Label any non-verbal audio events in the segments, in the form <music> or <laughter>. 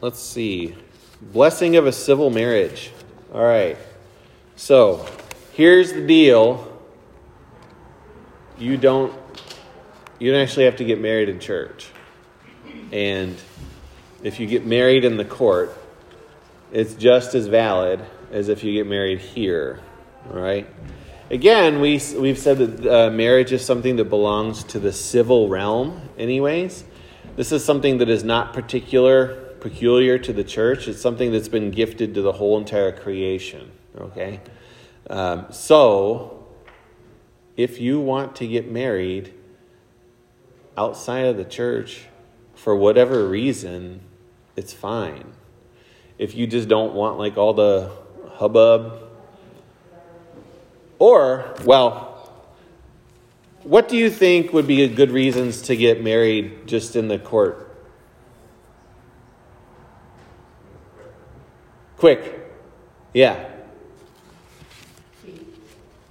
let's see. Blessing of a civil marriage. All right. So, here's the deal. You don't you don't actually have to get married in church. And if you get married in the court, it's just as valid as if you get married here. All right? Again, we, we've said that uh, marriage is something that belongs to the civil realm, anyways. This is something that is not particular, peculiar to the church. It's something that's been gifted to the whole entire creation. Okay? Um, so, if you want to get married outside of the church for whatever reason, it's fine. If you just don't want like all the hubbub or, well, what do you think would be good reasons to get married just in the court? Quick. Yeah.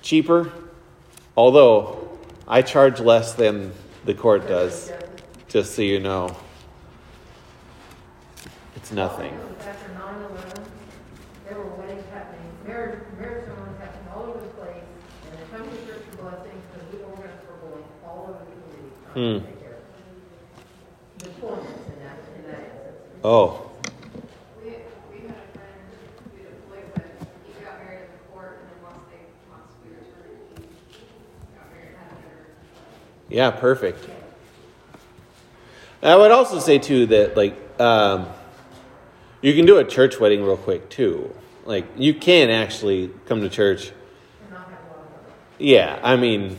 Cheaper? Although I charge less than the court does, just so you know. It's nothing. After 9/11, there were weddings happening, marriage, marriage ceremonies happening all over the place, and they come church blessings, because we organize for going all over the community, trying to take care of deployments in that, in that instance. Oh, We, we had a friend who deployed when he got married in the court and then once they, once we returned, he got married and had dinner. Yeah, perfect. I would also say too that like um, you can do a church wedding real quick too. Like you can actually come to church. Yeah, I mean,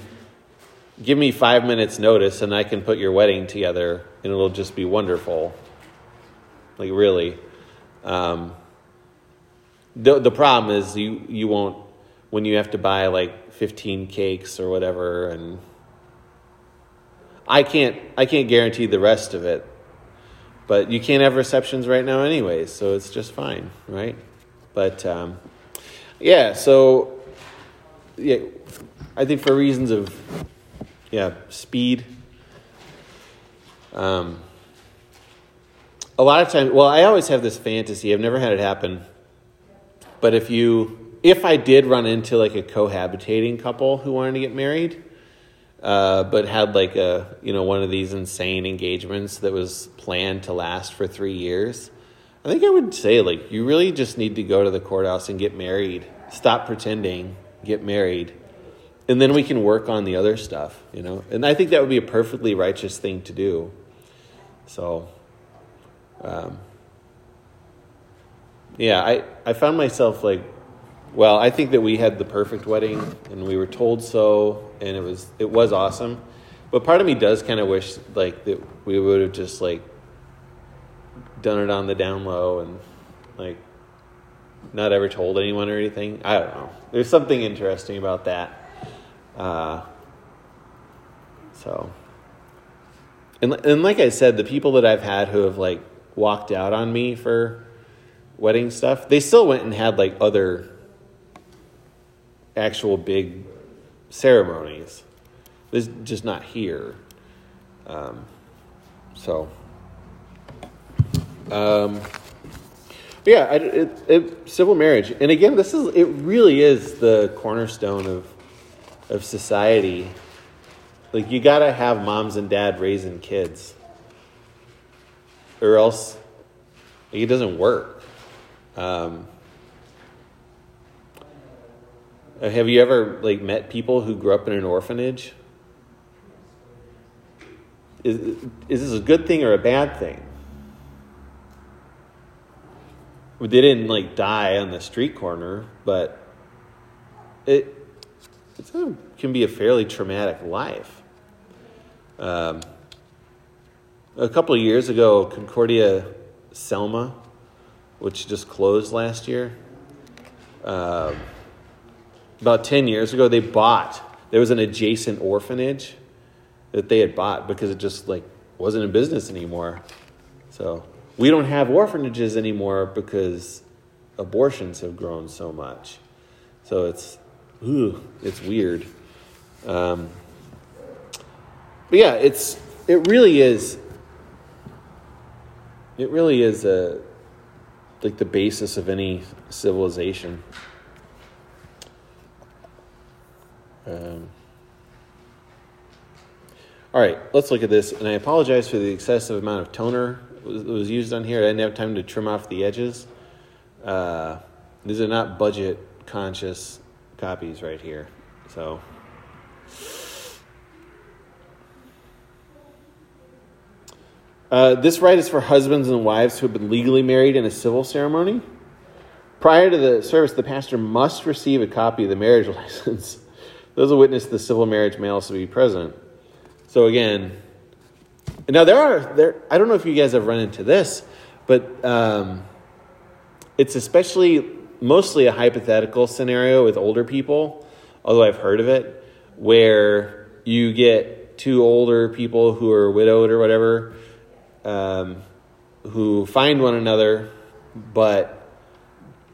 give me five minutes notice and I can put your wedding together and it'll just be wonderful. Like really. Um, the the problem is you you won't when you have to buy like fifteen cakes or whatever and I can't I can't guarantee the rest of it. But you can't have receptions right now anyways, so it's just fine, right? But um, yeah, so yeah, I think for reasons of yeah speed. Um, a lot of times, well, I always have this fantasy. I've never had it happen, but if you, if I did run into like a cohabitating couple who wanted to get married, uh, but had like a you know one of these insane engagements that was planned to last for three years, I think I would say like you really just need to go to the courthouse and get married. Stop pretending, get married, and then we can work on the other stuff. You know, and I think that would be a perfectly righteous thing to do. So, um, yeah, I I found myself like well, I think that we had the perfect wedding, and we were told so, and it was it was awesome. But part of me does kind of wish like that we would have just like done it on the down low and like not ever told anyone or anything. I don't know. There's something interesting about that. Uh, so, and and like I said, the people that I've had who have like walked out on me for wedding stuff, they still went and had like other actual big ceremonies. It's just not here. Um, so, um, yeah, I, it, it, civil marriage, and again, this is it. Really is the cornerstone of of society. Like you got to have moms and dad raising kids, or else it doesn't work. Um, uh, Have you ever like met people who grew up in an orphanage? Is is this a good thing or a bad thing? They didn't like die on the street corner, but it it can be a fairly traumatic life. Um, a couple of years ago, Concordia Selma, which just closed last year. Um, about 10 years ago they bought there was an adjacent orphanage that they had bought because it just like wasn't in business anymore. So we don't have orphanages anymore because abortions have grown so much. So it's ooh, it's weird. Um, but yeah it's it really is it really is a like the basis of any civilization. Um, all right, let's look at this. And I apologize for the excessive amount of toner that was, used on here. I didn't have time to trim off the edges. Uh, these are not budget conscious copies right here. So. Uh, this rite is for husbands and wives who have been legally married in a civil ceremony. Prior to the service, the pastor must receive a copy of the marriage <laughs> license. Those who witness the civil marriage may also be present. So again, now there are there. I don't know if you guys have run into this, but um, it's especially mostly a hypothetical scenario with older people. Although I've heard of it, where you get two older people who are widowed or whatever um, who find one another but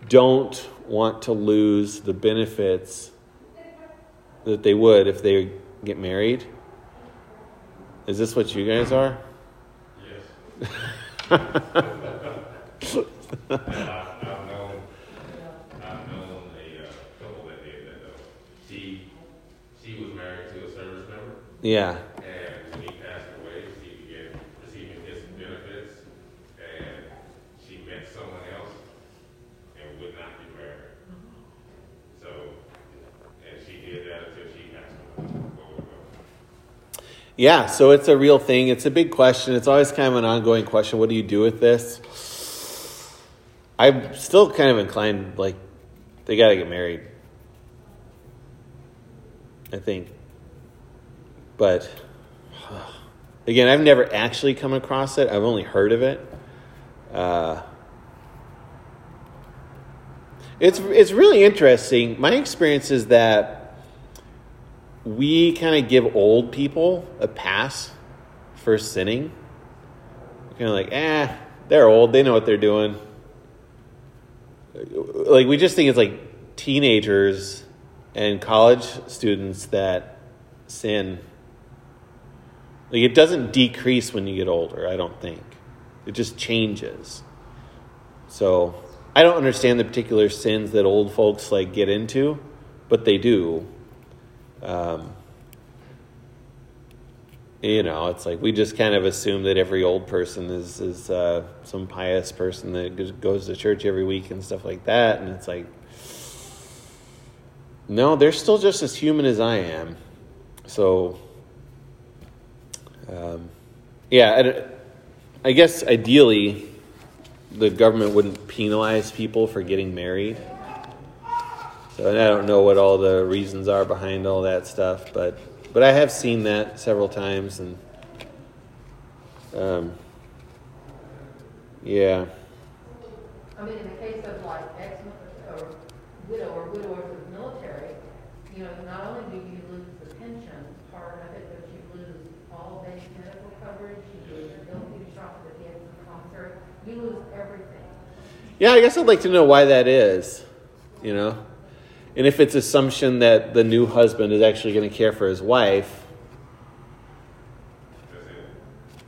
don't want to lose the benefits that they would if they get married. Is this what you guys are? Yes. I've, I've known, I've known a uh, couple that did that though. She, she was married to a service member, yeah. and when he passed away, she began receiving his benefits, and she met someone else and would not get married. So, and she did that until she passed away. Go, go, go. Yeah, so it's a real thing. It's a big question. It's always kind of an ongoing question. What do you do with this? I'm still kind of inclined, like, they got to get married. I think. But, <sighs> again, I've never actually come across it, I've only heard of it. Uh, it's, it's really interesting. My experience is that we kind of give old people a pass for sinning. Kind of like, eh, they're old. They know what they're doing. Like, we just think it's like teenagers and college students that sin. Like, it doesn't decrease when you get older, I don't think. It just changes. So, I don't understand the particular sins that old folks like get into, but they do. Um, you know, it's like we just kind of assume that every old person is is uh, some pious person that goes- to church every week and stuff like that, and it's like, no, they're still just as human as I am. So, um, yeah, I I guess ideally, the government wouldn't penalize people for getting married. So and I don't know what all the reasons are behind all that stuff, but but I have seen that several times, and um, yeah, I mean, in the case of like ex, or widow or widowers of the military, you know, not only do you lose the pension part of it, but you lose all basic medical coverage, you lose the ability to shop at the kids and concert, you lose everything. yeah. I guess I'd like to know why that is, you know, and if it's assumption that the new husband is actually going to care for his wife,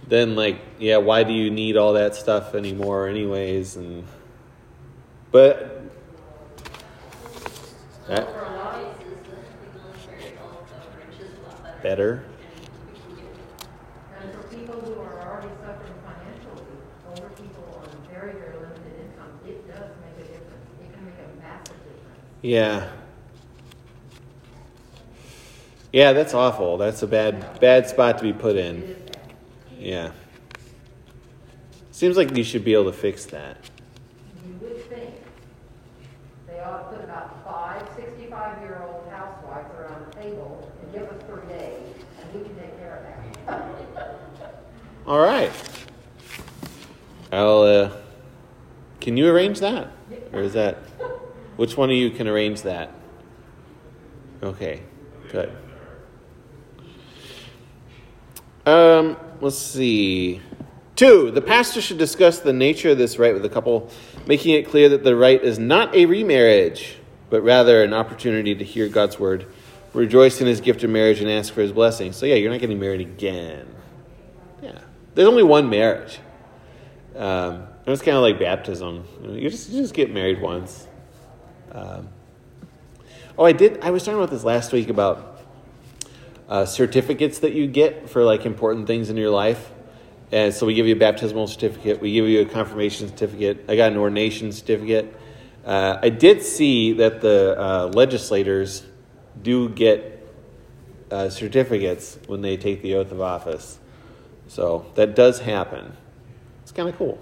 then like yeah, why do you need all that stuff anymore, anyways? And but That- for a lot of cases, the the military health coverage is a lot better. better. And we can get And for people who are already suffering financially, older people on very, very limited income, it does make a difference. It can make a massive difference. Yeah. Yeah, that's awful. That's a bad bad spot to be put in. Yeah. Seems like you should be able to fix that. You would think they ought to put about five 65-year-old housewives around the table and give us three days, and we can take care of that. <laughs> All right. I'll uh Can you arrange that? Or is that Which one of you can arrange that? Okay. Good. Um, let's see. Two, the pastor should discuss the nature of this rite with the couple, making it clear that the rite is not a remarriage, but rather an opportunity to hear God's word, rejoice in his gift of marriage, and ask for his blessing. So, yeah, you're not getting married again. Yeah. There's only one marriage. Um, it was kind of like baptism. You just you just get married once. Um, oh, I did. I was talking about this last week about uh, certificates that you get for like important things in your life. And so we give you a baptismal certificate. We give you a confirmation certificate. I got an ordination certificate. Uh, I did see that the uh, legislators do get uh, certificates when they take the oath of office. So that does happen. It's kind of cool.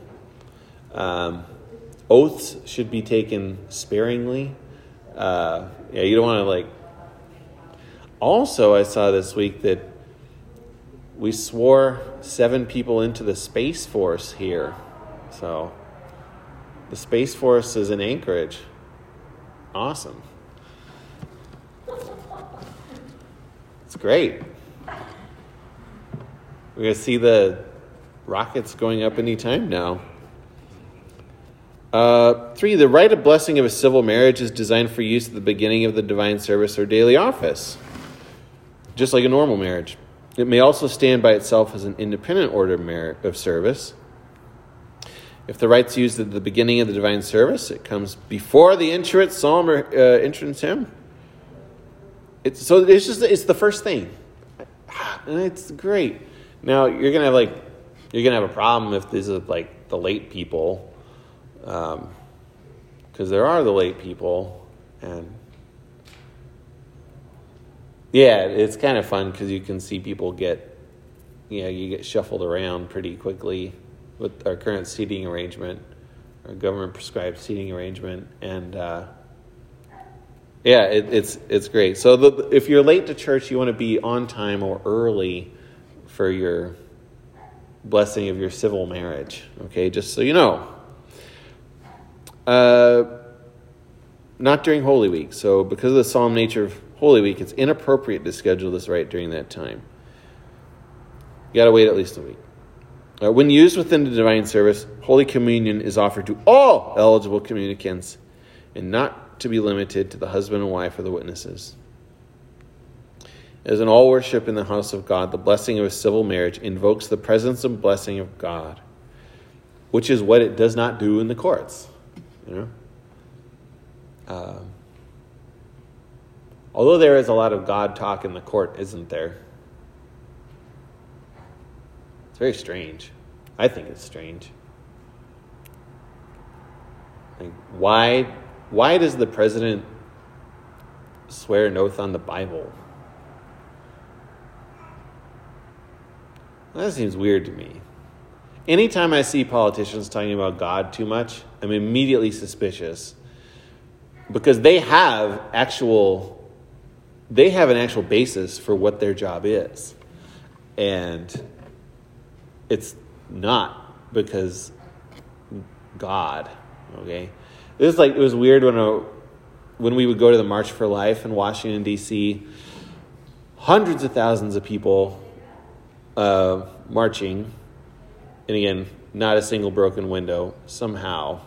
Um, oaths should be taken sparingly. Uh, yeah, you don't want to like. Also, I saw this week that we swore seven people into the Space Force here. So the Space Force is in Anchorage. Awesome. It's great. We're going to see the rockets going up anytime now. Uh, three, the rite of blessing of a civil marriage is designed for use at the beginning of the divine service or daily office, just like a normal marriage. It may also stand by itself as an independent order of, service. If the rite's used at the beginning of the divine service, it comes before the entrance psalm or uh, entrance hymn. It's, so it's just it's the first thing, and it's great. Now you're gonna have like you're gonna have a problem if this is like the late people because um, there are the late people, and yeah, it's kind of fun because you can see people get, you know, you get shuffled around pretty quickly with our current seating arrangement, our government prescribed seating arrangement, and uh, yeah, it, it's it's great. So the, if you're late to church, you want to be on time or early for your blessing of your civil marriage. Okay, just so you know. Uh, not during Holy Week. So, because of the solemn nature of Holy Week, it's inappropriate to schedule this rite during that time. You got to wait at least a week. Uh, when used within the divine service, Holy Communion is offered to all eligible communicants and not to be limited to the husband and wife or the witnesses. As in all worship in the house of God, the blessing of a civil marriage invokes the presence and blessing of God, which is what it does not do in the courts. You know? Um, although there is a lot of God talk in the court, isn't there? It's very strange. I think it's strange. Like, why, why does the president swear an oath on the Bible? That seems weird to me. Anytime I see politicians talking about God too much, I'm immediately suspicious because they have actual they have an actual basis for what their job is. And it's not because God, okay? It was like it was weird when a, when we would go to the March for Life in Washington D.C. Hundreds of thousands of people uh, marching and again, not a single broken window somehow,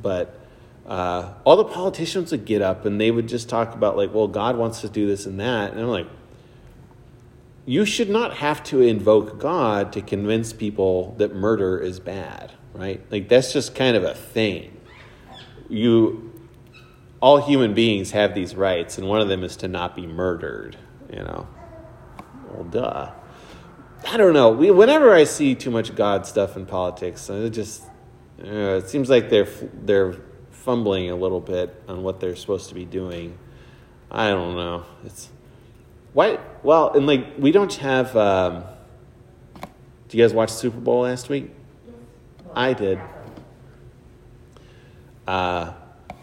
but uh, all the politicians would get up and they would just talk about like, well, God wants to do this and that, and I'm like, you should not have to invoke God to convince people that murder is bad, right? Like that's just kind of a thing. You, all human beings have these rights, and one of them is to not be murdered. You know, well, duh. I don't know. We, whenever I see too much God stuff in politics, it just uh, it seems like they're they're fumbling a little bit on what they're supposed to be doing. I don't know. It's why. Well, and like we don't have. Um, do you guys watch Super Bowl last week? I did. Uh,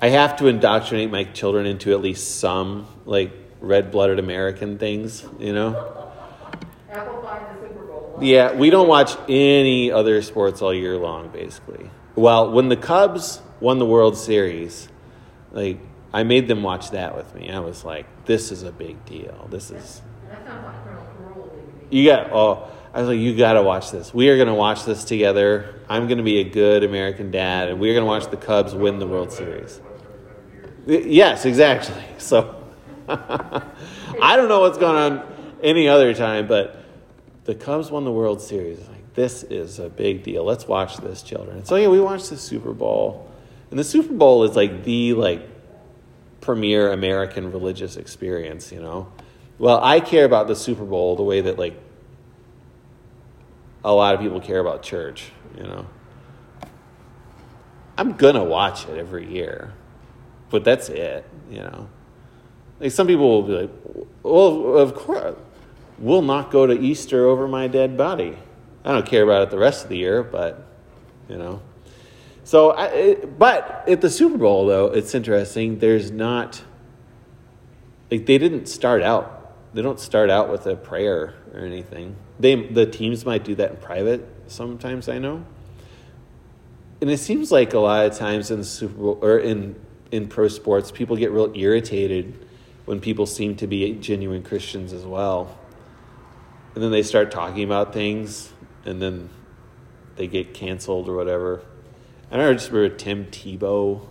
I have to indoctrinate my children into at least some like red-blooded American things, you know. <laughs> Apple pie and the Super Bowl. Yeah, we don't watch any other sports all year long, basically. Well, when the Cubs won the World Series, like I made them watch that with me. I was like, "This is a big deal. This is That sounds like criminal cruelty to me. you got." Oh, I was like, "You got to watch this. We are going to watch this together. I'm going to be a good American dad, and we're going to watch the Cubs win the World Series." Yes, exactly. <laughs> So <laughs> I don't know what's going on any other time, but the Cubs won the World Series. Like this is a big deal. Let's watch this, children. So yeah, we watched the Super Bowl, and the Super Bowl is like the like premier American religious experience. You know, well, I care about the Super Bowl the way that like a lot of people care about church. You know, I'm gonna watch it every year, but that's it. You know, like some people will be like, well, of course, we'll not go to Easter over my dead body. I don't care about it the rest of the year, but you know. So, I, it, but at the Super Bowl though, it's interesting. There's not like they didn't start out. They don't start out with a prayer or anything. They the teams might do that in private sometimes. I know, and it seems like a lot of times in the Super Bowl or in in pro sports, people get real irritated when people seem to be genuine Christians as well. And then they start talking about things and then they get canceled or whatever. I remember just remember Tim Tebow.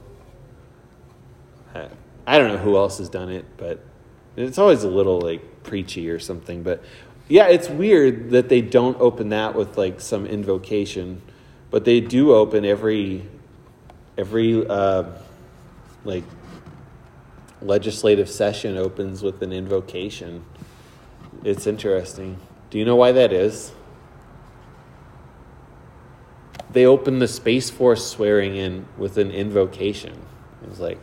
I, I don't know who else has done it, but it's always a little like preachy or something. But yeah, it's weird that they don't open that with like some invocation, but they do open every every uh, like legislative session opens with an invocation. It's interesting. Do you know why that is? They opened the Space Force swearing in with an invocation. It was like,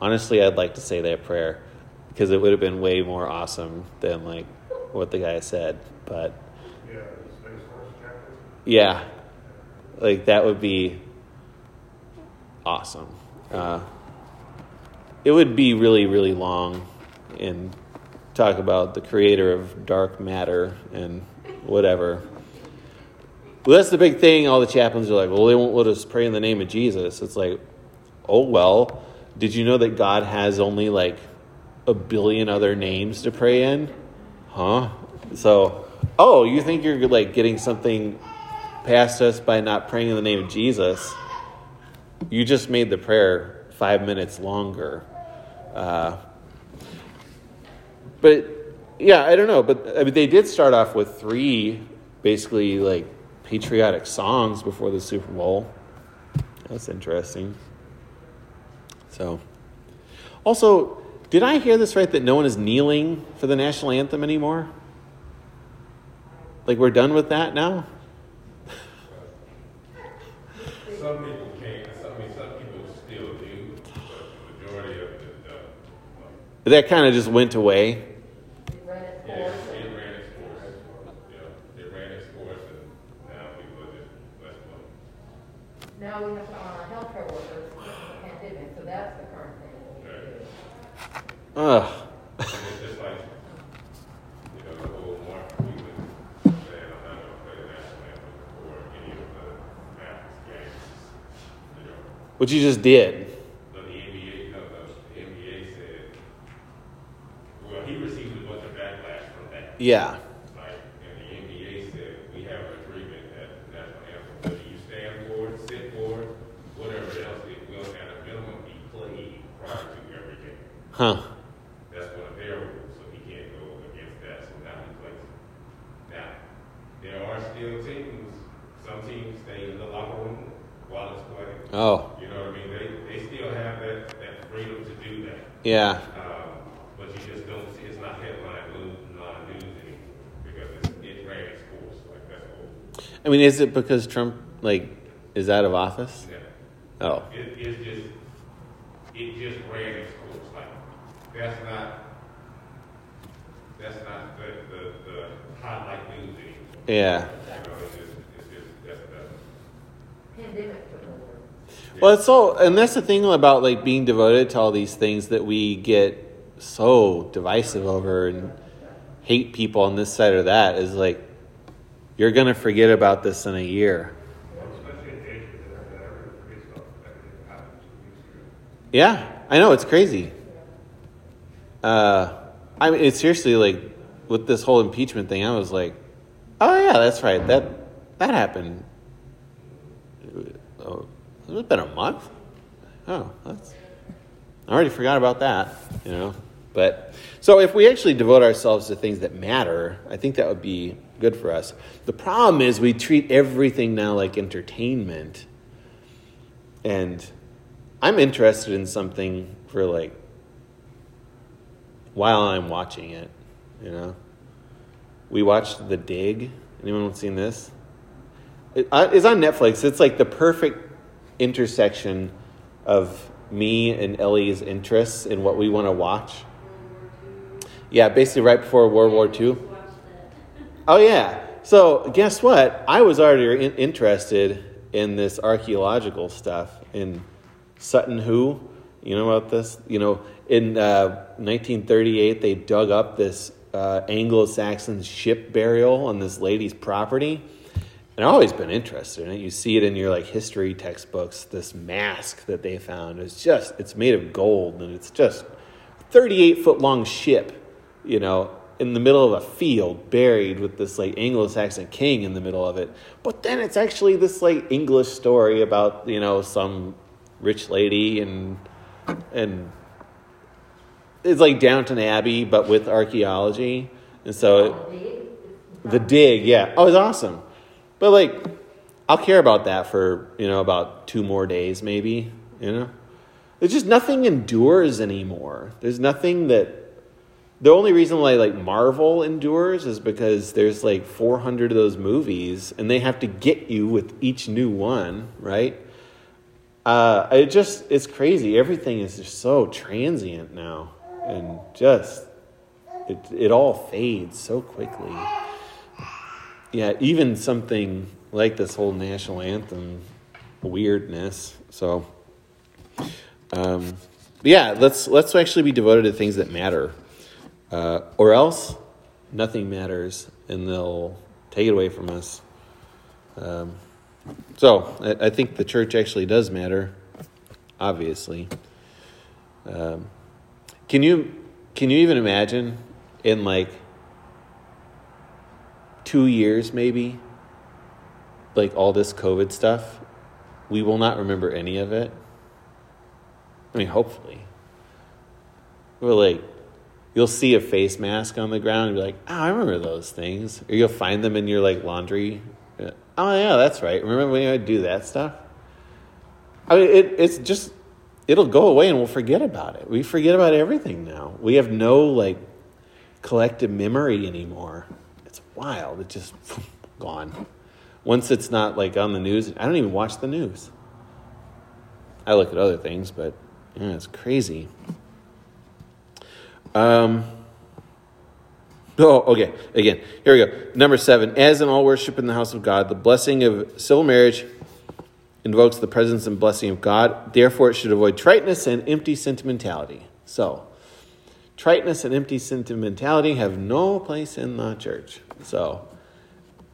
honestly, I'd like to say that prayer because it would have been way more awesome than like what the guy said. But Yeah, the Space Force chapter. yeah, like that would be awesome. Uh, it would be really, really long and talk about the creator of dark matter and whatever. Well, that's the big thing. All the chaplains are like, well, they won't let us pray in the name of Jesus. It's like, oh, well, did you know that God has only like a billion other names to pray in? Huh? So, oh, you think you're like getting something past us by not praying in the name of Jesus? You just made the prayer five minutes longer. Uh, but yeah, I don't know. But I mean, they did start off with three basically like patriotic songs before the Super Bowl. That's interesting. So, also, did I hear this right that no one is kneeling for the national anthem anymore? Like we're done with that now? Some people can't, some, I mean, some people still do, but the majority of the, the, That kind of just went away. It ran its yeah, course. it ran its course. Yeah, it ran its course and now people are just, let's go. Now we have to honor healthcare workers because of the pandemic, so that's the current thing that we do. Ugh. And it's just like, you know, the whole Mark Cuban saying, I'm not gonna play the national anthem before any of the Mavericks games. You know, What you just did. but the NBA, no, no, the NBA said, well, he received a bunch of backlash from that. Yeah. Like, and the NBA said, we have an agreement that the national anthem, whether you stand for it, sit for it, whatever else, it will at a minimum be played prior to every game. Huh. That's one of their rules, so he can't go against that, so now he plays it. Now, there are still teams, some teams stay in the locker room while it's playing. Oh. You know what I mean? They, they still have that, that freedom to do that. Yeah. Um, but you just don't see, it's not headline news, non news anymore, because it's, it ran its course, like that's all. I mean, is it because Trump like is out of office? Yeah. Oh. It, it's just, it just ran its course, like, that's not, that's not the, the, the highlight news anymore. Yeah. You know, it's just, it's just, that's, that's, Pandemic took. Well, it's so, and that's the thing about like being devoted to all these things that we get so divisive over and hate people on this side or that is like you're gonna forget about this in a year. Yeah, I know it's crazy. Uh, I mean, it's seriously like with this whole impeachment thing. I was like, oh yeah, that's right. That that happened. Oh, it's been a month. Oh, that's. I already forgot about that. You know. But so if we actually devote ourselves to things that matter, I think that would be good for us. The problem is we treat everything now like entertainment. And I'm interested in something for like while I'm watching it, you know. We watched The Dig. Anyone seen this? It, uh, it's on Netflix. It's like the perfect intersection of me and Ellie's interests in what we want to watch. Yeah, basically right before World War II. Oh yeah. So guess what? I was already in- interested in this archaeological stuff in Sutton Hoo. You know about this? You know, in uh, 1938, they dug up this uh, Anglo-Saxon ship burial on this lady's property. And I've always been interested in it. You see it in your like history textbooks. This mask that they found is just it's made of gold and it's just 38 foot long ship, you know, in the middle of a field, buried with this like Anglo-Saxon king in the middle of it. But then it's actually this like English story about you know some rich lady and and it's like Downton Abbey but with archaeology. And so oh, it, Oh, the dig, yeah. Oh, it's awesome. But like, I'll care about that for you know about two more days, maybe. You know, there's just nothing endures anymore. There's nothing that. The only reason why like Marvel endures is because there's like 400 of those movies, and they have to get you with each new one, right? Uh, it just it's crazy. Everything is just so transient now, and just it it all fades so quickly. Yeah, even something like this whole national anthem weirdness. So, um, yeah, let's let's actually be devoted to things that matter, uh, or else nothing matters, and they'll take it away from us. Um, so, I, I think the church actually does matter, obviously. Um, can you can you even imagine in like two years, maybe, like all this COVID stuff, we will not remember any of it. I mean, hopefully. We're like, you'll see a face mask on the ground and be like, oh, I remember those things. Or you'll find them in your like laundry. Oh, yeah, that's right. Remember when would do that stuff? I mean, it, it's just, it'll go away and we'll forget about it. We forget about everything now. We have no like collective memory anymore. It's wild. It's just <laughs> gone. Once it's not like on the news, I don't even watch the news. I look at other things, but yeah, it's crazy. Um, oh, okay. Again, here we go. Number seven. As in all worship in the house of God, the blessing of civil marriage invokes the presence and blessing of God. Therefore, it should avoid triteness and empty sentimentality. So, triteness and empty sentimentality have no place in the church. So,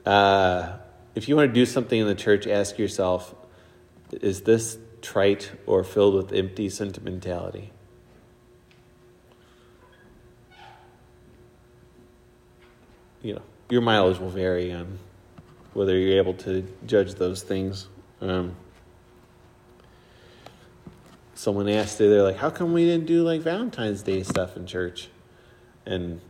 uh, if you want to do something in the church, ask yourself is this trite or filled with empty sentimentality? You know, your mileage will vary on whether you're able to judge those things. Um, someone asked they're like, how come we didn't do like Valentine's Day stuff in church? And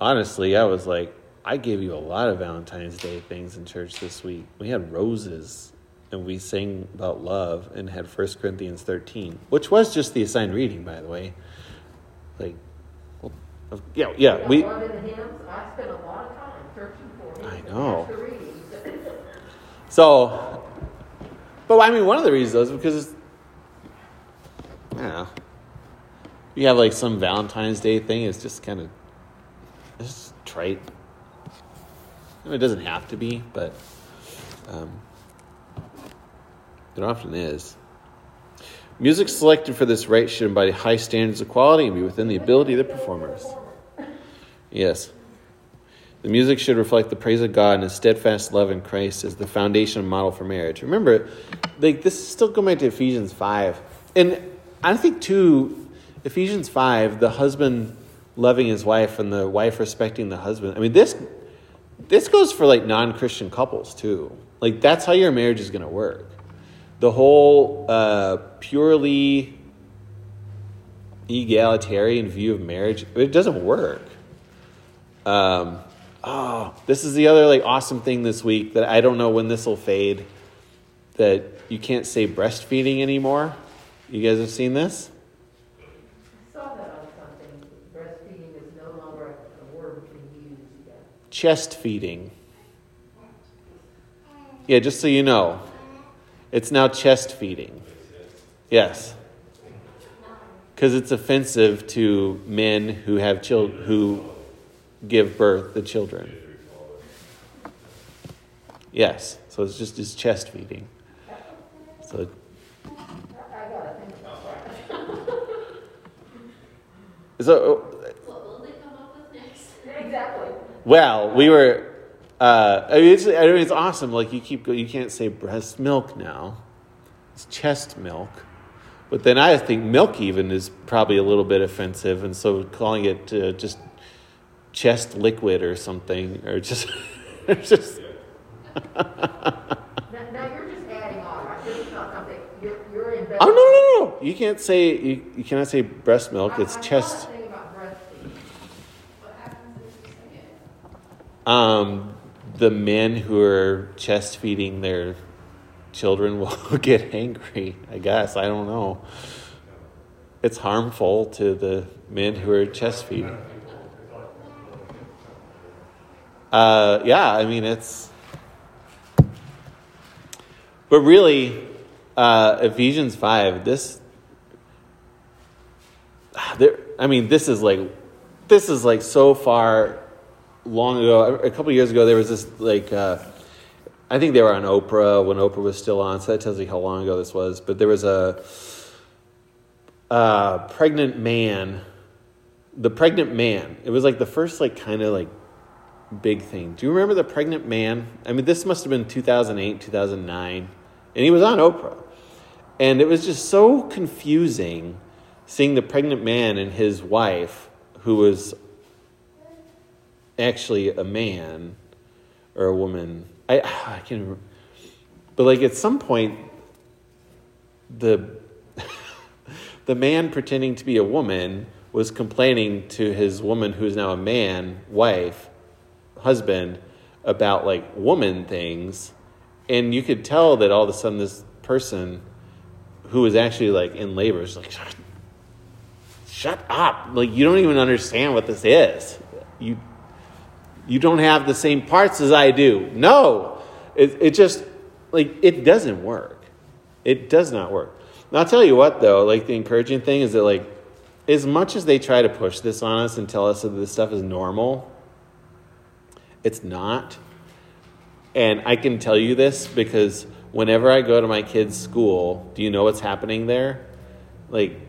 honestly, I was like, I gave you a lot of Valentine's Day things in church this week. We had roses and we sang about love and had 1 Corinthians 13, which was just the assigned reading, by the way. Like, yeah, yeah, we. The hymns, I spent a lot of time searching for. I know. <laughs> So, but I mean, one of the reasons though is because it's, I don't know. You have like some Valentine's Day thing, it's just kind of, it's just trite. I mean, it doesn't have to be, but um, it often is. Music selected for this rite should embody high standards of quality and be within the ability of the performers. Yes. The music should reflect the praise of God and His steadfast love in Christ as the foundation and model for marriage. Remember, like this is still going back to Ephesians five, and I think too, Ephesians five, the husband loving his wife and the wife respecting the husband. I mean this, this goes for like non-Christian couples too. Like that's how your marriage is going to work. The whole uh, purely egalitarian view of marriage, it doesn't work. Um, oh, this is the other like awesome thing this week that I don't know when this will fade. That you can't say breastfeeding anymore. You guys have seen this? I saw that on something, breastfeeding is no longer a word we use yet. Chest feeding. Yeah, just so you know, it's now chest feeding. Yes. Because it's offensive to men who have chil- who give birth to children. Yes. So it's just it's chest feeding. So I I gotta think about that. so oh, What will they come up with next? <laughs> Exactly. well, we were. Uh, I mean, it's, I mean, it's awesome. Like you keep, you can't say breast milk now. It's chest milk. But then I think milk even is probably a little bit offensive, and so calling it uh, just chest liquid or something, or just, <laughs> or just <laughs> Now, now you're just adding on, right? This something, you're, you're oh no no no! You can't say you, you cannot say breast milk. It's I, chest. I saw a thing about. What happens if you say it? Um, the men who are chest feeding their children <laughs> will get angry. I guess I don't know. It's harmful to the men who are chest feeding. Uh, yeah, I mean it's. But really, uh, Ephesians five. This. There, I mean, this is like, this is like so far long ago, a couple years ago, there was this like, uh, I think they were on Oprah when Oprah was still on, so that tells you how long ago this was. But there was a, uh pregnant man, the pregnant man. It was like the first like kind of like big thing. Do you remember the pregnant man? I mean, this must have been 2008, 2009, and he was on Oprah, and it was just so confusing seeing the pregnant man and his wife, who was actually a man or a woman. I <sighs> I can't remember. But like at some point the <laughs> the man pretending to be a woman was complaining to his woman who's now a man, wife, husband about like woman things and you could tell that all of a sudden this person who was actually like in labor is like shut, shut up like you don't even understand what this is you you don't have the same parts as I do. No, it, it just, like, it doesn't work. It does not work. Now, I'll tell you what, though, like, the encouraging thing is that, like, as much as they try to push this on us and tell us that this stuff is normal, it's not. And I can tell you this because whenever I go to my kids' school, do you know what's happening there? Like,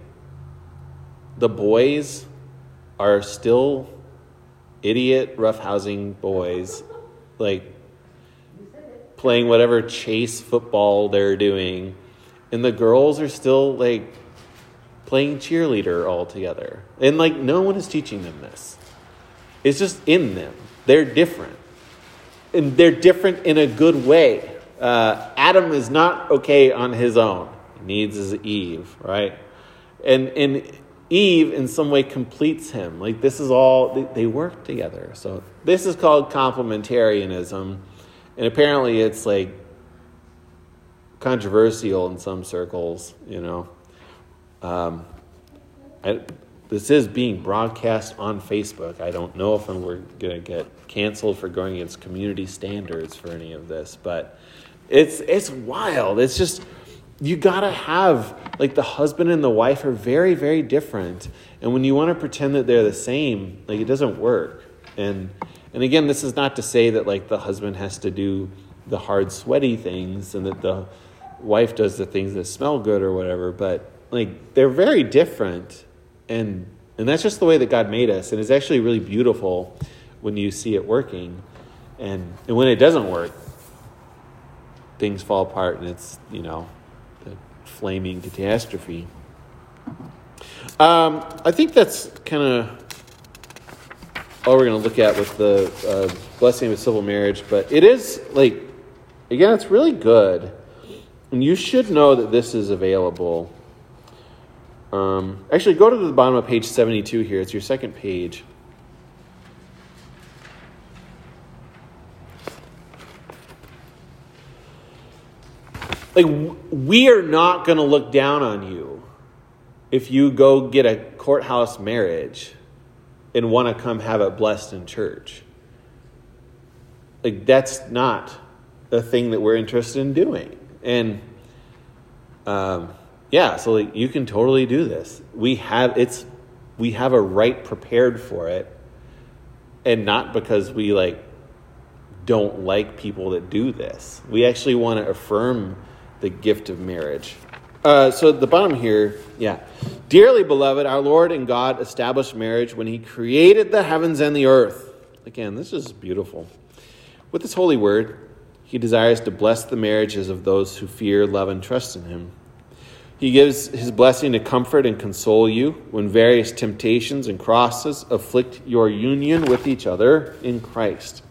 the boys are still idiot roughhousing boys, like playing whatever chase football they're doing, and the girls are still like playing cheerleader all together. And like no one is teaching them this. It's just in them. They're different. And they're different in a good way. Uh, Adam is not okay on his own. He needs his Eve, right? And and Eve in some way completes him. Like this is all they, work together. So this is called complementarianism, and apparently it's like controversial in some circles. You know, um, I, this is being broadcast on Facebook. I don't know if we're going to get canceled for going against community standards for any of this, but it's it's wild. It's just you gotta have like the husband and the wife are very very different, and when you want to pretend that they're the same, like it doesn't work. And and again, this is not to say that like the husband has to do the hard sweaty things and that the wife does the things that smell good or whatever, but like they're very different. And and that's just the way that God made us. And it's actually really beautiful when you see it working. And and when it doesn't work things fall apart and it's you know flaming catastrophe um, i think that's kind of all we're going to look at with the uh, blessing of civil marriage but it is like again it's really good and you should know that this is available Um, actually, go to the bottom of page 72 here. It's your second page. Like, we are not going to look down on you if you go get a courthouse marriage and want to come have it blessed in church. Like, that's not the thing that we're interested in doing. And, um, yeah, so like, you can totally do this. We have it's we have a rite prepared for it, and not because we like don't like people that do this. We actually want to affirm the gift of marriage. Uh, so the bottom here, yeah, dearly beloved, our Lord and God established marriage when He created the heavens and the earth. Again, this is beautiful. With this holy word, He desires to bless the marriages of those who fear, love, and trust in Him. He gives his blessing to comfort and console you when various temptations and crosses afflict your union with each other in Christ.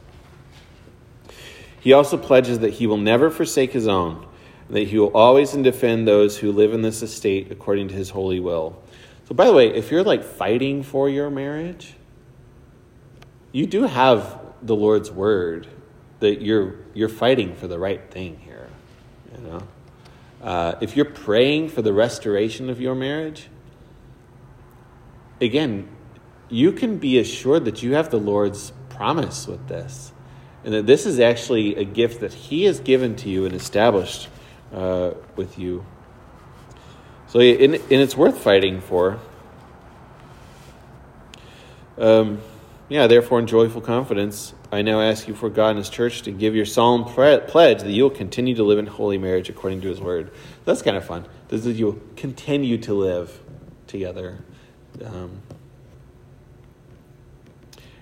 He also pledges that he will never forsake his own, and that he will always defend those who live in this estate according to his holy will. So, by the way, if you're like fighting for your marriage, you do have the Lord's word that you're you're fighting for the right thing here, you know. Uh, if you're praying for the restoration of your marriage, again, you can be assured that you have the Lord's promise with this, and that this is actually a gift that He has given to you and established uh, with you. So, and, and it's worth fighting for. Um, yeah, therefore, in joyful confidence, I now ask you for God and His church to give your solemn pledge that you will continue to live in holy marriage according to His word. That's kind of fun. This is you'll continue to live together. Um,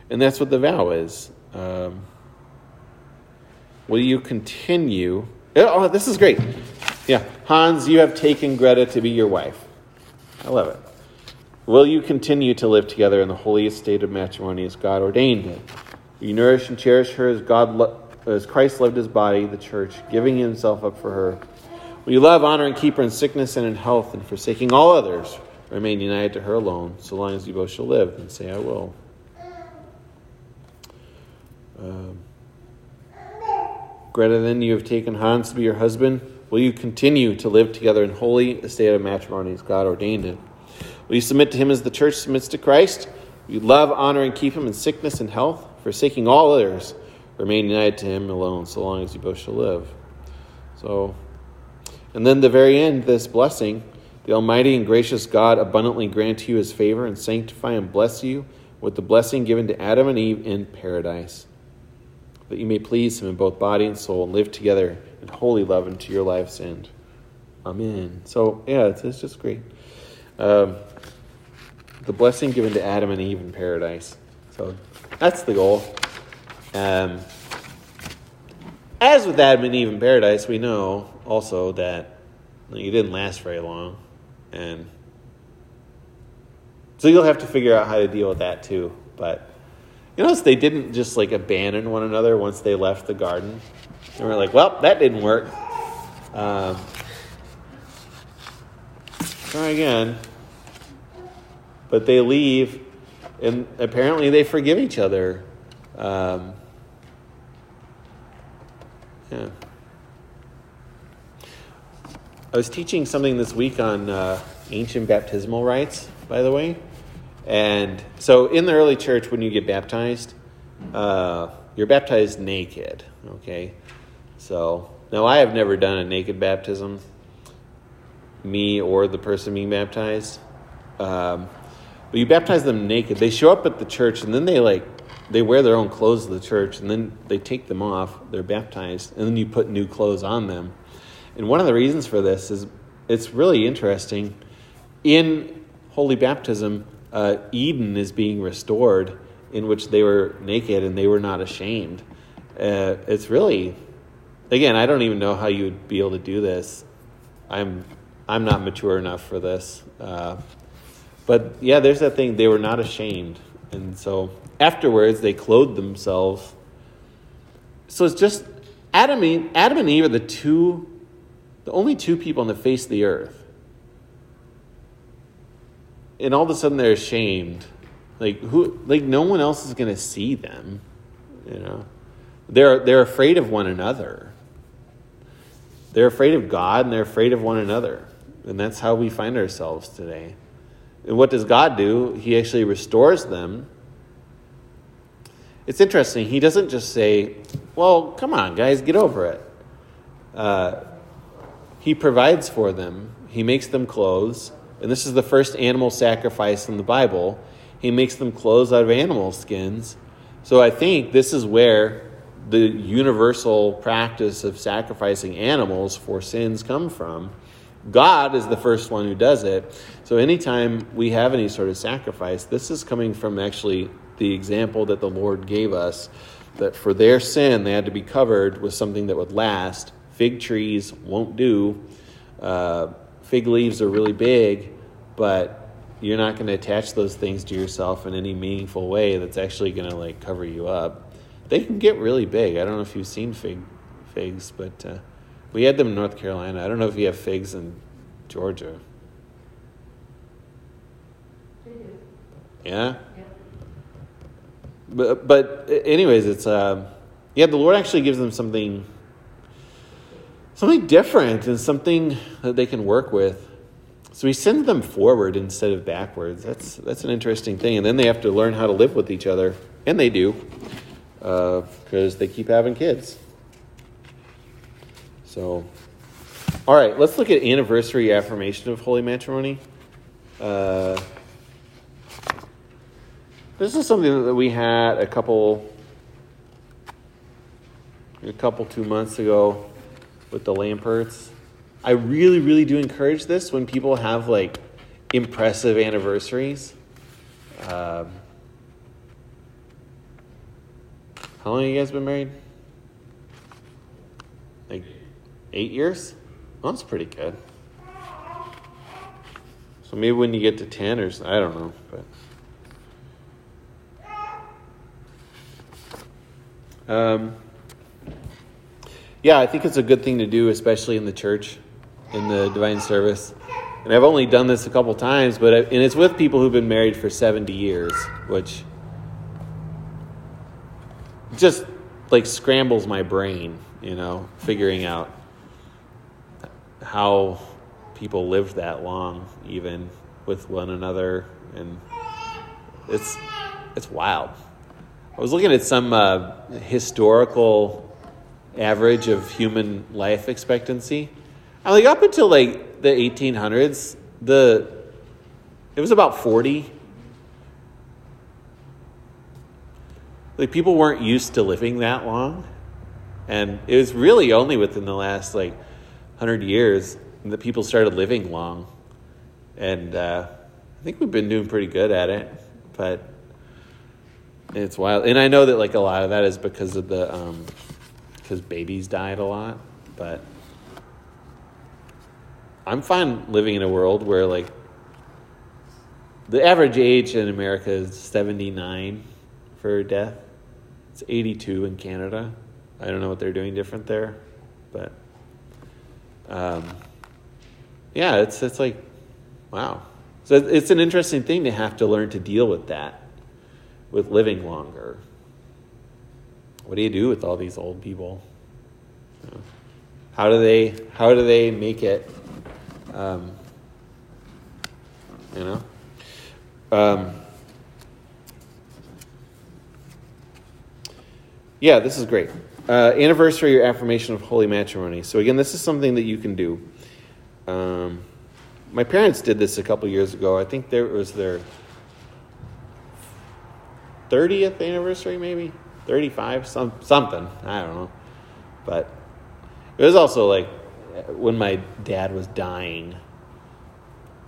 and that's what the vow is. Um, will you continue? Oh, this is great. Yeah. Hans, you have taken Greta to be your wife. I love it. Will you continue to live together in the holiest state of matrimony as God ordained it? You nourish and cherish her as God lo- as Christ loved his body, the church, giving himself up for her? Will you love, honor, and keep her in sickness and in health, and forsaking all others, remain united to her alone, so long as you both shall live? And say, I will. Um, Greta, then you have taken Hans to be your husband. Will you continue to live together in holy estate of matrimony as God ordained it? Will you submit to him as the church submits to Christ? Will you love, honor, and keep him in sickness and health, forsaking all others, remain united to him alone, so long as you both shall live? So, and then the very end, this blessing, the Almighty and gracious God abundantly grant you his favor and sanctify and bless you with the blessing given to Adam and Eve in paradise, that you may please him in both body and soul and live together in holy love unto your life's end. Amen. So, yeah, it's, it's just great. Um, the blessing given to Adam and Eve in paradise. So that's the goal. Um, as with Adam and Eve in paradise, we know also that you didn't last very long, and so you'll have to figure out how to deal with that too. But you notice they didn't just like abandon one another once they left the garden. They were like, "Well, that didn't work." Um, try again. But they leave, and apparently they forgive each other. Um, yeah. I was teaching something this week on uh, ancient baptismal rites, by the way. And so in the early church, when you get baptized, uh, you're baptized naked, okay? So now I have never done a naked baptism, me or the person being baptized. Um, but you baptize them naked. They show up at the church and then they like they wear their own clothes to the church and then they take them off. They're baptized and then you put new clothes on them. And one of the reasons for this is it's really interesting. In holy baptism, uh, Eden is being restored, in which they were naked and they were not ashamed. Uh, it's really, again, I don't even know how you would be able to do this. I'm I'm not mature enough for this. Uh, but yeah, there's that thing. They were not ashamed. And so afterwards, they clothed themselves. So it's just Adam and, Adam and Eve are the two, the only two people on the face of the earth and all of a sudden they're ashamed. Like who? Like no one else is going to see them. You know, they're they're afraid of one another. They're afraid of God and they're afraid of one another, and that's how we find ourselves today. And what does God do? He actually restores them. It's interesting. He doesn't just say, "Well, come on, guys, get over it." Uh, he provides for them. He makes them clothes. And this is the first animal sacrifice in the Bible. He makes them clothes out of animal skins. So I think this is where the universal practice of sacrificing animals for sins come from. God is the first one who does it. So anytime we have any sort of sacrifice, this is coming from actually the example that the Lord gave us that for their sin they had to be covered with something that would last. Fig trees won't do. Uh, fig leaves are really big, but you're not going to attach those things to yourself in any meaningful way that's actually going to like cover you up. They can get really big. I don't know if you've seen fig figs, but uh, we had them in North Carolina. I don't know if you have figs in Georgia. Yeah. Yeah. But but anyways, it's uh, yeah. The Lord actually gives them something something different and something that they can work with. So he sends them forward instead of backwards. That's that's an interesting thing. And then they have to learn how to live with each other, and they do, because they keep having kids. So, all right, let's look at anniversary affirmation of holy matrimony. Uh, this is something that we had a couple, a couple two months ago with the Lamperts. I really, really do encourage this when people have like impressive anniversaries. Um, how long have you guys been married? Like eight years? Well, that's pretty good. So maybe when you get to 10 or I don't know, but. Um, yeah, I think it's a good thing to do, especially in the church, in the divine service. And I've only done this a couple times, but I, and it's with people who've been married for seventy years, which just like scrambles my brain, you know, figuring out how people lived that long, even with one another, and it's it's wild. I was looking at some uh, historical average of human life expectancy. And like up until like the 1800s, the it was about 40. Like people weren't used to living that long. And it was really only within the last like 100 years that people started living long. And uh, I think we've been doing pretty good at it, but it's wild. And I know that like a lot of that is because of the um because babies died a lot, but I'm fine living in a world where like the average age in America is 79 for death. It's 82 in Canada. I don't know what they're doing different there, but um, yeah, it's it's like wow. So it's an interesting thing to have to learn to deal with that, with living longer. What do you do with all these old people? How do they how do they make it? Um, you know. Um, yeah, this is great. Uh, anniversary or affirmation of holy matrimony. So again, this is something that you can do. Um, my parents did this a couple years ago. I think there was their 30th anniversary, maybe 35, some something. I don't know, but it was also like when my dad was dying.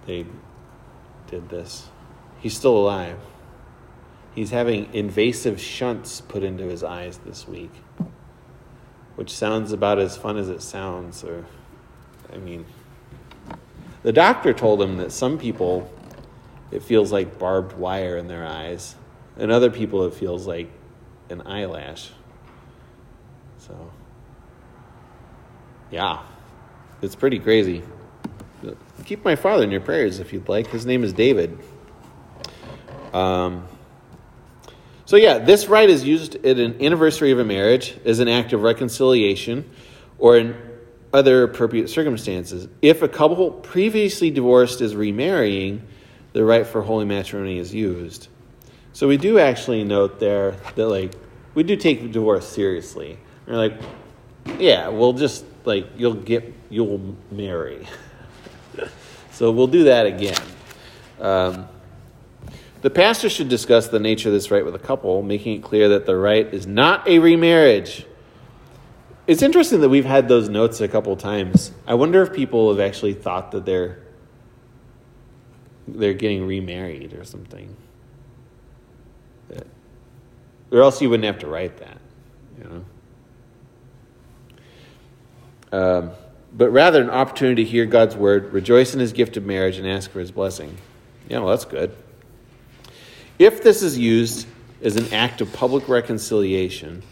They did this. He's still alive. He's having invasive shunts put into his eyes this week, which sounds about as fun as it sounds. Or, I mean, the doctor told him that some people it feels like barbed wire in their eyes, and other people it feels like an eyelash. So, yeah, it's pretty crazy. Keep my father in your prayers if you'd like. His name is David. Um, so yeah, this rite is used at an anniversary of a marriage as an act of reconciliation, or in other appropriate circumstances. If a couple previously divorced is remarrying, the rite for holy matrimony is used. So we do actually note there that like we do take divorce seriously. We're like, yeah, we'll just like you'll get you'll marry. <laughs> so we'll do that again. Um, the pastor should discuss the nature of this rite with a couple, making it clear that the rite is not a remarriage. It's interesting that we've had those notes a couple times. I wonder if people have actually thought that they're they're getting remarried or something. Or else you wouldn't have to write that, you know. Um, but rather an opportunity to hear God's word, rejoice in His gift of marriage, and ask for His blessing. Yeah, well, that's good. If this is used as an act of public reconciliation,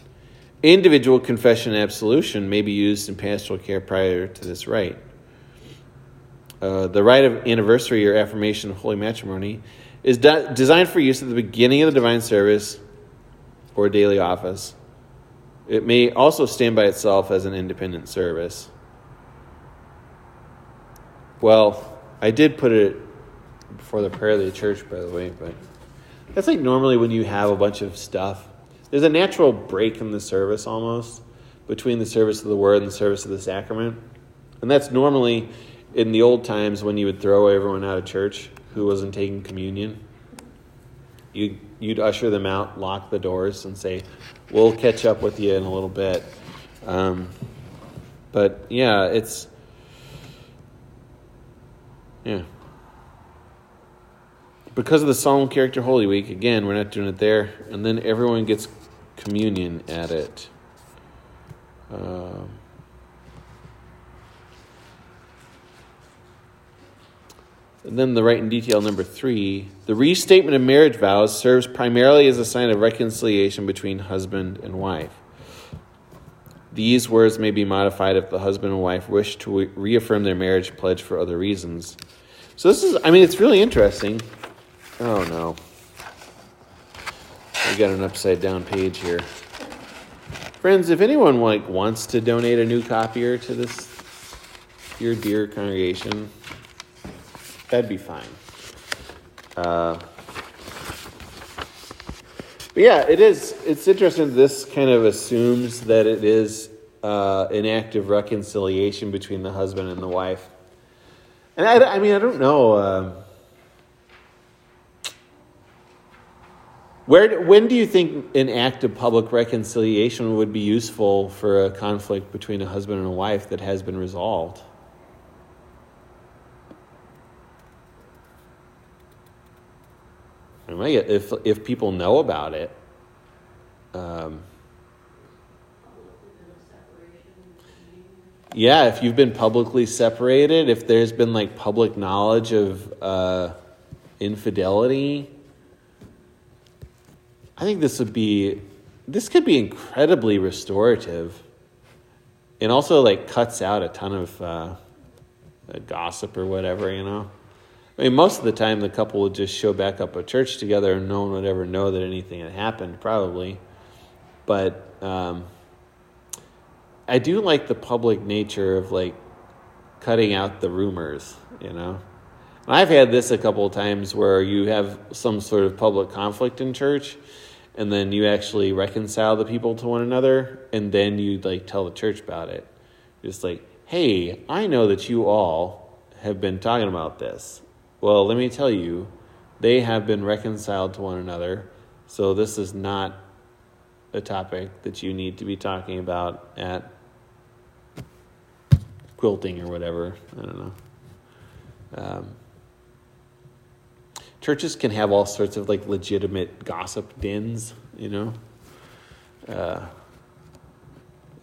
individual confession and absolution may be used in pastoral care prior to this rite. Uh, the rite of anniversary or affirmation of holy matrimony is de- designed for use at the beginning of the divine service or daily office. It may also stand by itself as an independent service. Well, I did put it before the prayer of the church, by the way, but that's like normally when you have a bunch of stuff. There's a natural break in the service almost between the service of the word and the service of the sacrament. And that's normally in the old times when you would throw everyone out of church who wasn't taking communion. You'd, you'd usher them out, lock the doors, and say, We'll catch up with you in a little bit. Um, but yeah, it's. Yeah. Because of the solemn character Holy Week, again, we're not doing it there. And then everyone gets communion at it. Um, and then the rite in detail number three the restatement of marriage vows serves primarily as a sign of reconciliation between husband and wife. These words may be modified if the husband and wife wish to re- reaffirm their marriage pledge for other reasons. So this is, I mean, it's really interesting. Oh no. We got an upside down page here. Friends, if anyone like wants to donate a new copier to this your dear congregation, that'd be fine. Uh, but yeah, it is. It's interesting. This kind of assumes that it is uh, an act of reconciliation between the husband and the wife. And I, I mean, I don't know. Um, where, when do you think an act of public reconciliation would be useful for a conflict between a husband and a wife that has been resolved? I mean, if if people know about it, um, yeah, if you've been publicly separated, if there's been like public knowledge of uh, infidelity, I think this would be this could be incredibly restorative, and also like cuts out a ton of uh, gossip or whatever, you know. I mean, most of the time the couple would just show back up at church together, and no one would ever know that anything had happened, probably. But um, I do like the public nature of like cutting out the rumors, you know. And I've had this a couple of times where you have some sort of public conflict in church, and then you actually reconcile the people to one another, and then you like tell the church about it. Just like, hey, I know that you all have been talking about this. Well, let me tell you, they have been reconciled to one another, so this is not a topic that you need to be talking about at quilting or whatever. I don't know. Um, churches can have all sorts of like legitimate gossip dens, you know. Uh,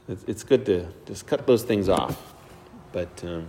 it's, it's good to just cut those things off, but. Um,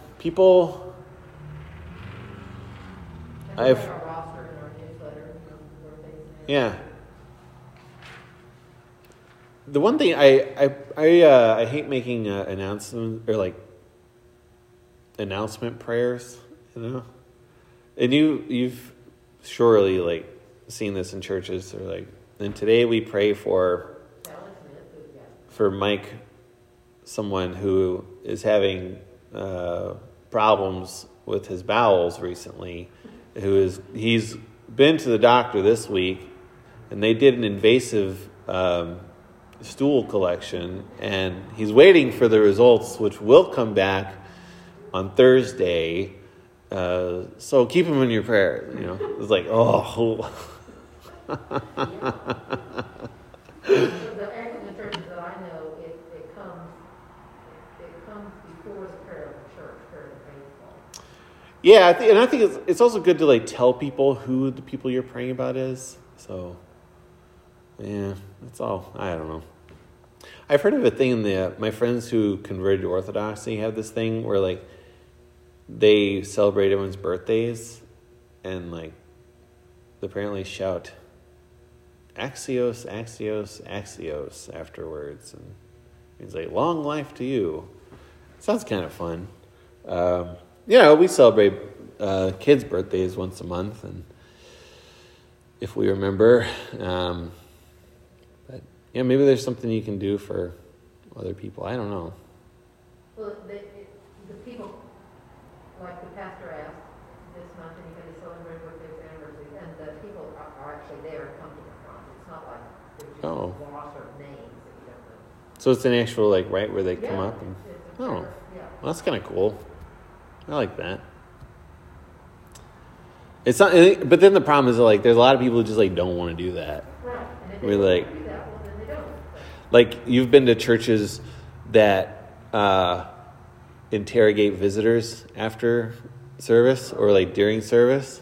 people, I've- have our roster in our newsletter, where things. yeah. The one thing I I I, uh, I hate making uh, announcements or like announcement prayers, you know. And you you've surely like seen this in churches or like. And today we pray for Alex Smith, who, yeah. for Mike, someone who is having uh, problems with his bowels recently, who is he's been to the doctor this week, and they did an invasive um, stool collection, and he's waiting for the results, which will come back on Thursday. Uh, so keep him in your prayer. You know, it's like oh. <laughs> The the Anglican churches that I know, it, it comes, it comes before the prayer of the church, prayer of the faithful. Yeah, I think, and I think it's it's also good to like tell people who the people you're praying about is. So, yeah, that's all. I don't know. I've heard of a thing in the my friends who converted to Orthodoxy have this thing where like they celebrate everyone's birthdays, and like apparently shout Axios, Axios, Axios afterwards, and he's like, "Long life to you." Sounds kind of fun. Um, you know, we celebrate uh, kids' birthdays once a month, and if we remember, um, but yeah, maybe there's something you can do for other people. I don't know. Well, the, the people, like the pastor asked, this month, anybody celebrate birthdays, anniversaries, and the people are, are actually there and come to the front. It's not like there's just Oh. names that you don't know. So it's an actual like right where they come up, and oh, Yeah. well, that's kind of cool. I like that. It's not, but then the problem is like there's a lot of people who just like don't want to do that. Right, We're like- do that, well, then they don't. Like you've been to churches that uh, interrogate visitors after service or like during service,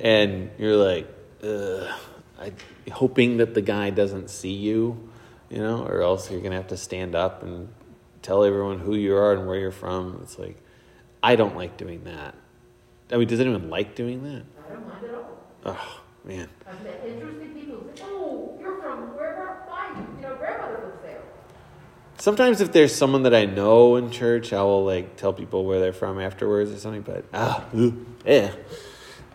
and you're like, I hoping that the guy doesn't see you, you know, or else you're gonna have to stand up and tell everyone who you are and where you're from. It's like, I don't like doing that. I mean, does anyone like doing that? I don't mind at all. Oh man. I've met interesting people who say, oh, you're from wherever, my, you know, grandmother was there. Sometimes if there's someone that I know in church, I will like tell people where they're from afterwards or something. But ah, ooh, yeah,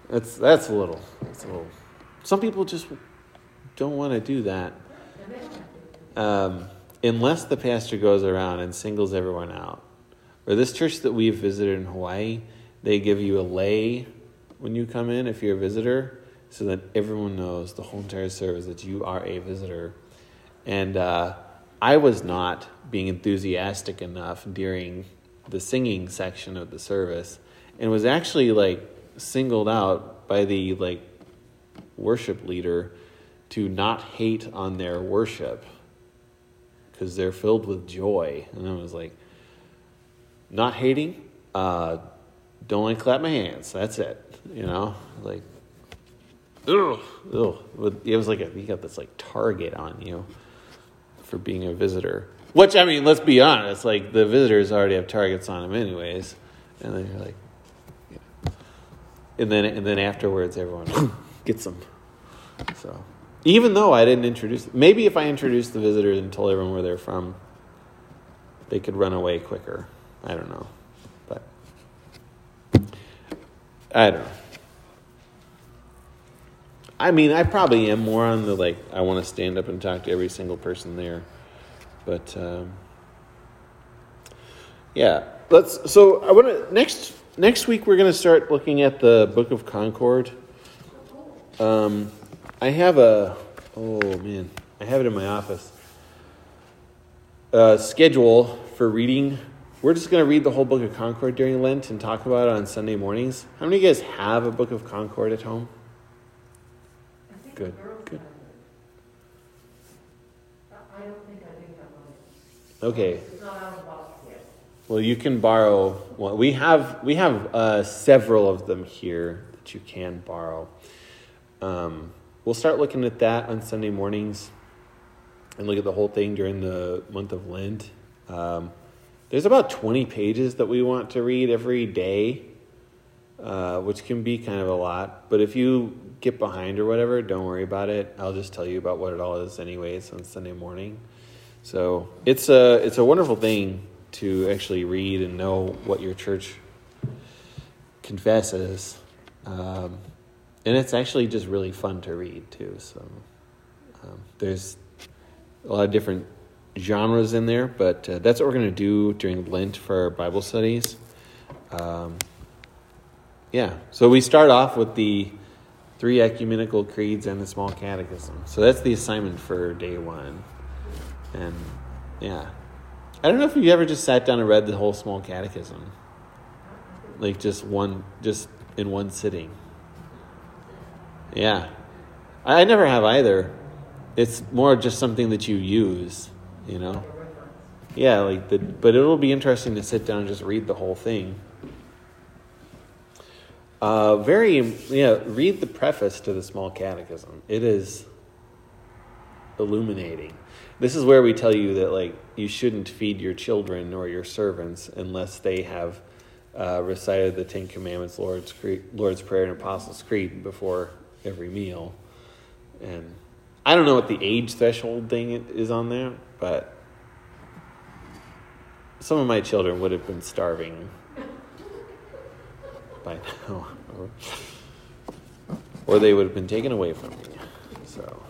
that's that's a little. That's a little. Some people just don't want to do that And they don't have to. um, unless the pastor goes around and singles everyone out. Or this church that we've visited in Hawaii, they give you a lei when you come in if you're a visitor, so that everyone knows the whole entire service that you are a visitor. And uh, I was not being enthusiastic enough during the singing section of the service, and was actually like singled out by the like worship leader to not hate on their worship because they're filled with joy. And I was like, not hating, uh, don't like clap my hands. That's it. You know, like, ugh, ugh. It was like a, you got this like target on you for being a visitor. Which I mean, let's be honest. Like the visitors already have targets on them, anyways. And then you're like, yeah. and then and then afterwards, everyone <coughs> gets them. So even though I didn't introduce, maybe if I introduced the visitors and told everyone where they're from, they could run away quicker. I don't know, but I don't know. I mean, I probably am more on the like I want to stand up and talk to every single person there, but um, yeah. Let's. So I want to next next week we're going to start looking at the Book of Concord. Um, I have a oh man, I have it in my office. Uh, schedule for reading. We're just going to read the whole Book of Concord during Lent and talk about it on Sunday mornings. How many of you guys have a Book of Concord at home? Good, good. have it. I I don't think I do have one. Okay. It's not out of the box yet. Well, you can borrow one. We have we have uh, several of them here that you can borrow. Um, we'll start looking at that on Sunday mornings, and look at the whole thing during the month of Lent. Um, there's about 20 pages that we want to read every day, uh, which can be kind of a lot. But if you get behind or whatever, don't worry about it. I'll just tell you about what it all is, anyways, on Sunday morning. So it's a it's a wonderful thing to actually read and know what your church confesses, um, and it's actually just really fun to read too. So um, there's a lot of different genres in there, but uh, that's what we're going to do during Lent for our Bible studies. Um, yeah, so we start off with the three ecumenical creeds and the small catechism. So that's the assignment for day one. And yeah, I don't know if you ever just sat down and read the whole small catechism, like just one, just in one sitting. Yeah, I I never have either. It's more just something that you use, you know. Yeah, like the, but it'll be interesting to sit down and just read the whole thing. Uh, very, yeah. Read the preface to the Small Catechism. It is illuminating. This is where we tell you that like you shouldn't feed your children or your servants unless they have uh, recited the Ten Commandments, Lord's Lord's Prayer, and Apostles' Creed before every meal. And I don't know what the age threshold thing is on there, but some of my children would have been starving by now, or, they would have been taken away from me. So,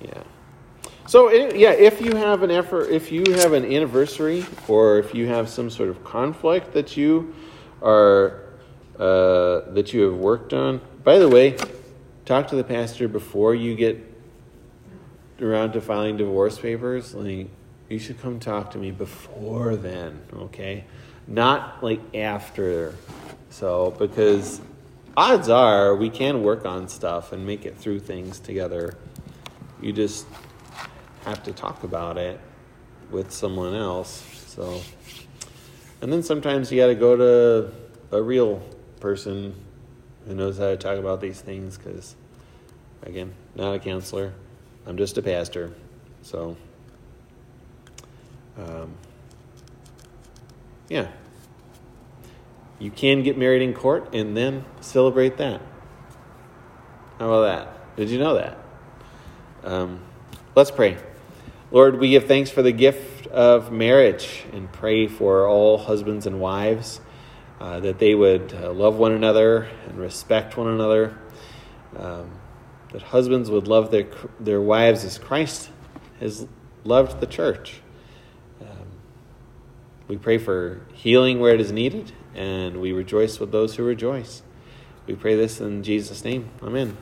yeah. So yeah, if you have an effort, if you have an anniversary, or if you have some sort of conflict that you are uh, that you have worked on. By the way, talk to the pastor before you get around to filing divorce papers. Like you should come talk to me before then, okay? Not like after. So because odds are we can work on stuff and make it through things together. You just have to talk about it with someone else. So, and then sometimes you got to go to a real person who knows how to talk about these things because, again, not a counselor. I'm just a pastor. So, um, yeah. You can get married in court and then celebrate that. How about that? Did you know that? Um, let's pray. Lord, we give thanks for the gift of marriage and pray for all husbands and wives uh, that they would uh, love one another and respect one another. Um, that husbands would love their, their wives as Christ has loved the church. Um, we pray for healing where it is needed, and we rejoice with those who rejoice. We pray this in Jesus' name. Amen.